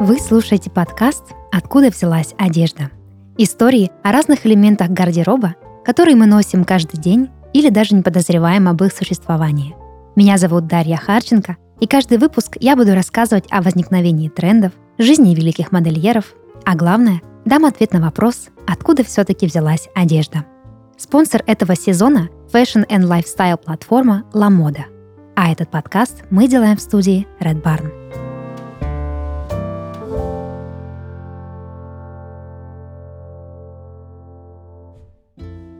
Вы слушаете подкаст «Откуда взялась одежда?» Истории о разных элементах гардероба, которые мы носим каждый день или даже не подозреваем об их существовании. Меня зовут Дарья Харченко, и каждый выпуск я буду рассказывать о возникновении трендов, жизни великих модельеров, а главное, дам ответ на вопрос, откуда все-таки взялась одежда. Спонсор этого сезона – Fashion and Lifestyle платформа La Moda. А этот подкаст мы делаем в студии Red Barn.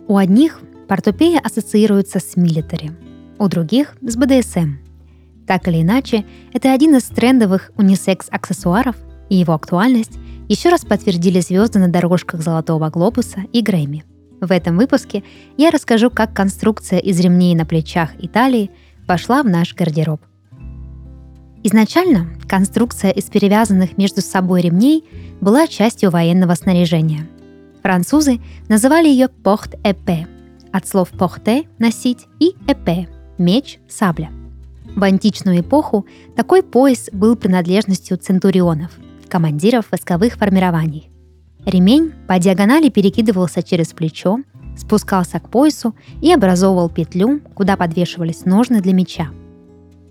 У одних портупея ассоциируется с милитари, у других — с БДСМ. Так или иначе, это один из трендовых унисекс-аксессуаров, и его актуальность еще раз подтвердили звезды на дорожках Золотого Глобуса и Грэмми. В этом выпуске я расскажу, как конструкция из ремней на плечах и талии вошла в наш гардероб. Изначально конструкция из перевязанных между собой ремней была частью военного снаряжения – Французы называли ее порт-эпе, от слов порте – носить и эпе – меч, сабля. В античную эпоху такой пояс был принадлежностью центурионов, командиров войсковых формирований. Ремень по диагонали перекидывался через плечо, спускался к поясу и образовывал петлю, куда подвешивались ножны для меча.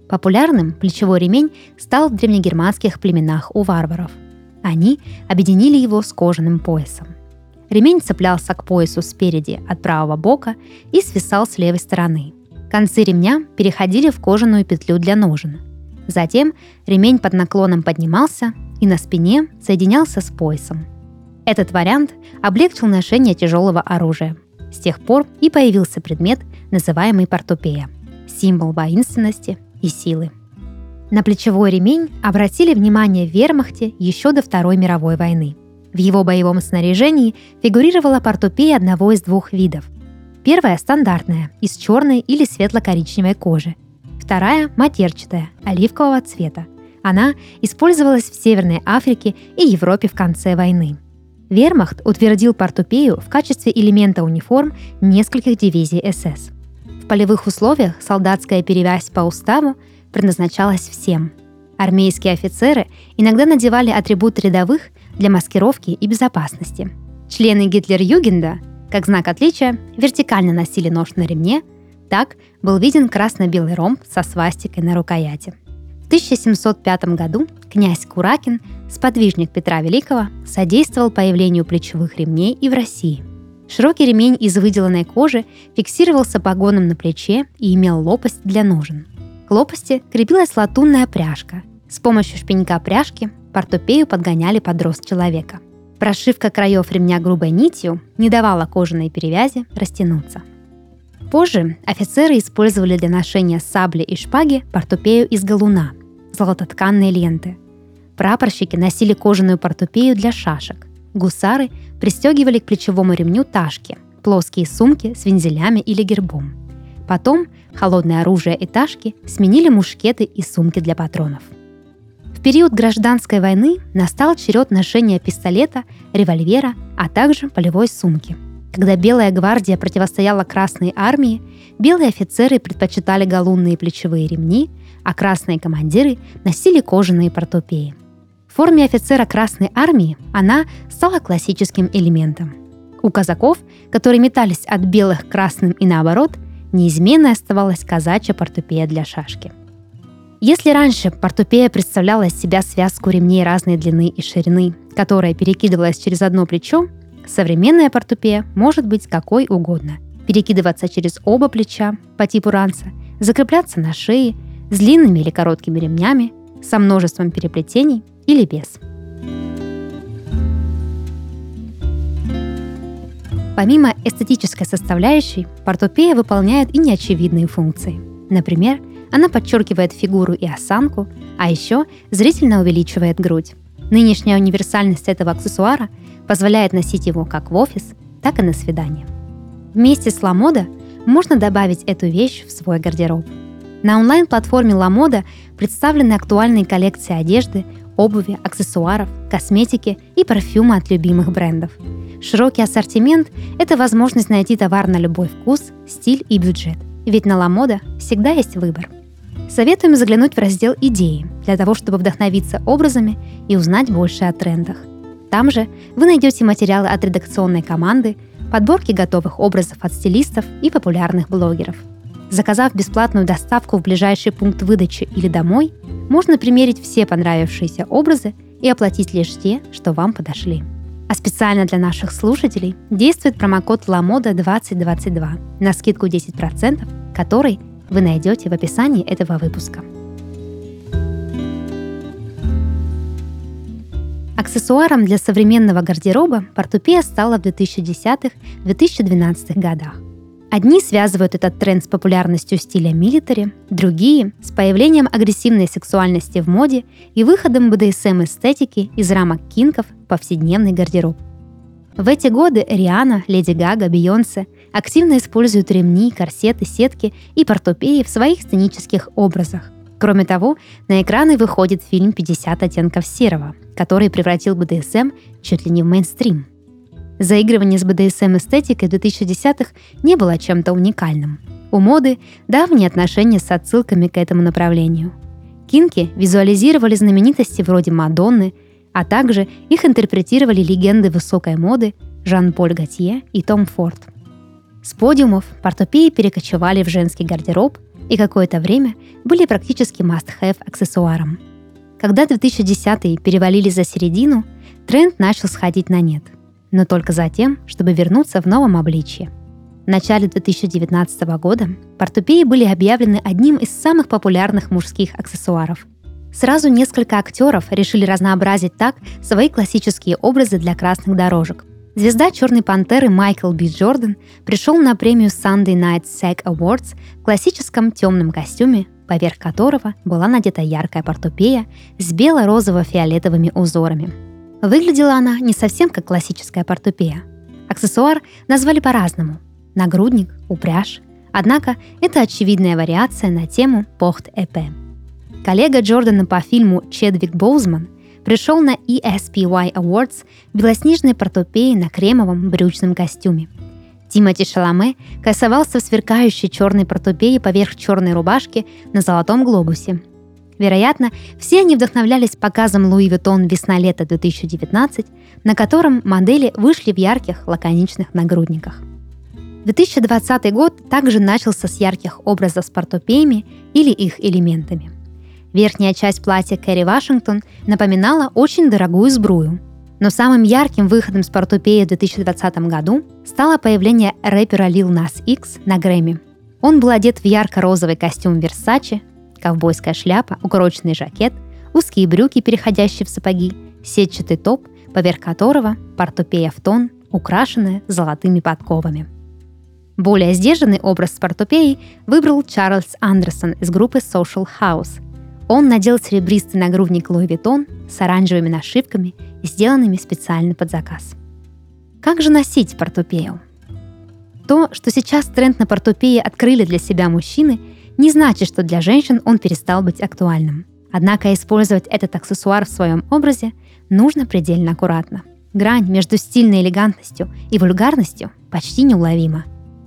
Популярным плечевой ремень стал в древнегерманских племенах у варваров. Они объединили его с кожаным поясом. Ремень цеплялся к поясу спереди от правого бока и свисал с левой стороны. Концы ремня переходили в кожаную петлю для ножен. Затем ремень под наклоном поднимался и на спине соединялся с поясом. Этот вариант облегчил ношение тяжелого оружия. С тех пор и появился предмет, называемый портупея – символ воинственности и силы. На плечевой ремень обратили внимание в вермахте еще до Второй мировой войны – в его боевом снаряжении фигурировала портупея одного из двух видов. Первая – стандартная, из черной или светло-коричневой кожи. Вторая – матерчатая, оливкового цвета. Она использовалась в Северной Африке и Европе в конце войны. Вермахт утвердил портупею в качестве элемента униформ нескольких дивизий СС. В полевых условиях солдатская перевязь по уставу предназначалась всем. Армейские офицеры иногда надевали атрибут рядовых для маскировки и безопасности. Члены Гитлер-Югенда, как знак отличия, вертикально носили нож на ремне, так был виден красно-белый ромб со свастикой на рукояти. В 1705 году князь Куракин, сподвижник Петра Великого, содействовал появлению плечевых ремней и в России. Широкий ремень из выделанной кожи фиксировался погоном на плече и имел лопасть для ножен. К лопасти крепилась латунная пряжка. С помощью шпенька пряжки портупею подгоняли под рост человека. Прошивка краев ремня грубой нитью не давала кожаной перевязи растянуться. Позже офицеры использовали для ношения сабли и шпаги портупею из галуна, золототканные ленты. Прапорщики носили кожаную портупею для шашек. Гусары пристегивали к плечевому ремню ташки, плоские сумки с вензелями или гербом. Потом холодное оружие и ташки сменили мушкеты и сумки для патронов – период гражданской войны настал черед ношения пистолета, револьвера, а также полевой сумки. Когда Белая гвардия противостояла Красной армии, белые офицеры предпочитали галунные плечевые ремни, а красные командиры носили кожаные портупеи. В форме офицера Красной армии она стала классическим элементом. У казаков, которые метались от белых к красным и наоборот, неизменно оставалась казачья портупея для шашки – если раньше портупея представляла из себя связку ремней разной длины и ширины, которая перекидывалась через одно плечо, современная портупея может быть какой угодно. Перекидываться через оба плеча по типу ранца, закрепляться на шее, с длинными или короткими ремнями, со множеством переплетений или без. Помимо эстетической составляющей, портупея выполняет и неочевидные функции. Например, она подчеркивает фигуру и осанку, а еще зрительно увеличивает грудь. Нынешняя универсальность этого аксессуара позволяет носить его как в офис, так и на свидание. Вместе с Ламода можно добавить эту вещь в свой гардероб. На онлайн-платформе Ламода представлены актуальные коллекции одежды, обуви, аксессуаров, косметики и парфюма от любимых брендов. Широкий ассортимент – это возможность найти товар на любой вкус, стиль и бюджет. Ведь на Ламода всегда есть выбор – Советуем заглянуть в раздел «Идеи» для того, чтобы вдохновиться образами и узнать больше о трендах. Там же вы найдете материалы от редакционной команды, подборки готовых образов от стилистов и популярных блогеров. Заказав бесплатную доставку в ближайший пункт выдачи или домой, можно примерить все понравившиеся образы и оплатить лишь те, что вам подошли. А специально для наших слушателей действует промокод LAMODA2022 на скидку 10%, который вы найдете в описании этого выпуска. Аксессуаром для современного гардероба портупея стала в 2010-2012 годах. Одни связывают этот тренд с популярностью стиля милитари, другие — с появлением агрессивной сексуальности в моде и выходом БДСМ-эстетики из рамок кинков в повседневный гардероб. В эти годы Риана, Леди Гага, Бейонсе активно используют ремни, корсеты, сетки и портупеи в своих сценических образах. Кроме того, на экраны выходит фильм «50 оттенков серого», который превратил БДСМ чуть ли не в мейнстрим – Заигрывание с БДСМ-эстетикой в 2010-х не было чем-то уникальным. У моды давние отношения с отсылками к этому направлению. Кинки визуализировали знаменитости вроде Мадонны, а также их интерпретировали легенды высокой моды Жан-Поль Готье и Том Форд. С подиумов портупеи перекочевали в женский гардероб и какое-то время были практически must-have аксессуаром. Когда 2010-е перевалили за середину, тренд начал сходить на нет – но только за тем, чтобы вернуться в новом обличье. В начале 2019 года портупеи были объявлены одним из самых популярных мужских аксессуаров. Сразу несколько актеров решили разнообразить так свои классические образы для красных дорожек. Звезда «Черной пантеры» Майкл Би Джордан пришел на премию Sunday Night SAG Awards в классическом темном костюме, поверх которого была надета яркая портупея с бело-розово-фиолетовыми узорами – Выглядела она не совсем как классическая портупея. Аксессуар назвали по-разному. Нагрудник, упряжь. Однако это очевидная вариация на тему похт-эпе. Коллега Джордана по фильму Чедвик Боузман пришел на ESPY Awards белоснежной портупеей на кремовом брючном костюме. Тимоти Шаламе красовался в сверкающей черной портупее поверх черной рубашки на золотом глобусе Вероятно, все они вдохновлялись показом Луи Vuitton «Весна-лето 2019», на котором модели вышли в ярких лаконичных нагрудниках. 2020 год также начался с ярких образов с портупеями или их элементами. Верхняя часть платья Кэрри Вашингтон напоминала очень дорогую сбрую. Но самым ярким выходом с портупеи в 2020 году стало появление рэпера Lil Nas X на Грэмми. Он был одет в ярко-розовый костюм Versace, ковбойская шляпа, укороченный жакет, узкие брюки, переходящие в сапоги, сетчатый топ, поверх которого портупея в тон, украшенная золотыми подковами. Более сдержанный образ с выбрал Чарльз Андерсон из группы Social House. Он надел серебристый нагрудник Louis Vuitton с оранжевыми нашивками, сделанными специально под заказ. Как же носить портупею? То, что сейчас тренд на портупеи открыли для себя мужчины – не значит, что для женщин он перестал быть актуальным. Однако использовать этот аксессуар в своем образе нужно предельно аккуратно. Грань между стильной элегантностью и вульгарностью почти неуловима.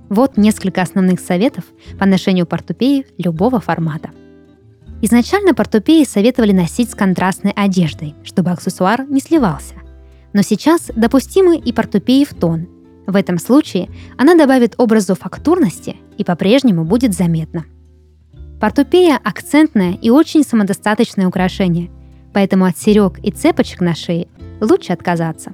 Вот несколько основных советов по ношению портупеи любого формата. Изначально портупеи советовали носить с контрастной одеждой, чтобы аксессуар не сливался. Но сейчас допустимы и портупеи в тон. В этом случае она добавит образу фактурности и по-прежнему будет заметна. Портупея – акцентное и очень самодостаточное украшение, поэтому от серег и цепочек на шее лучше отказаться.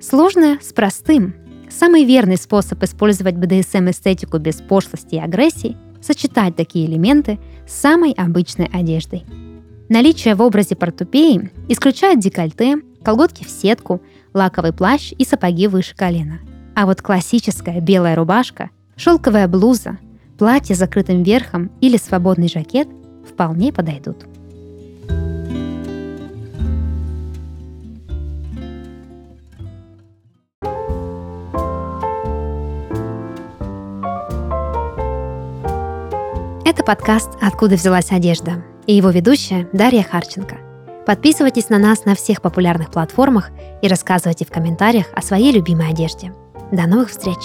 Сложное с простым. Самый верный способ использовать БДСМ-эстетику без пошлости и агрессии – сочетать такие элементы самой обычной одеждой. Наличие в образе портупеи исключает декольте, колготки в сетку, лаковый плащ и сапоги выше колена. А вот классическая белая рубашка, шелковая блуза, платье с закрытым верхом или свободный жакет вполне подойдут. Это подкаст «Откуда взялась одежда» и его ведущая Дарья Харченко. Подписывайтесь на нас на всех популярных платформах и рассказывайте в комментариях о своей любимой одежде. До новых встреч!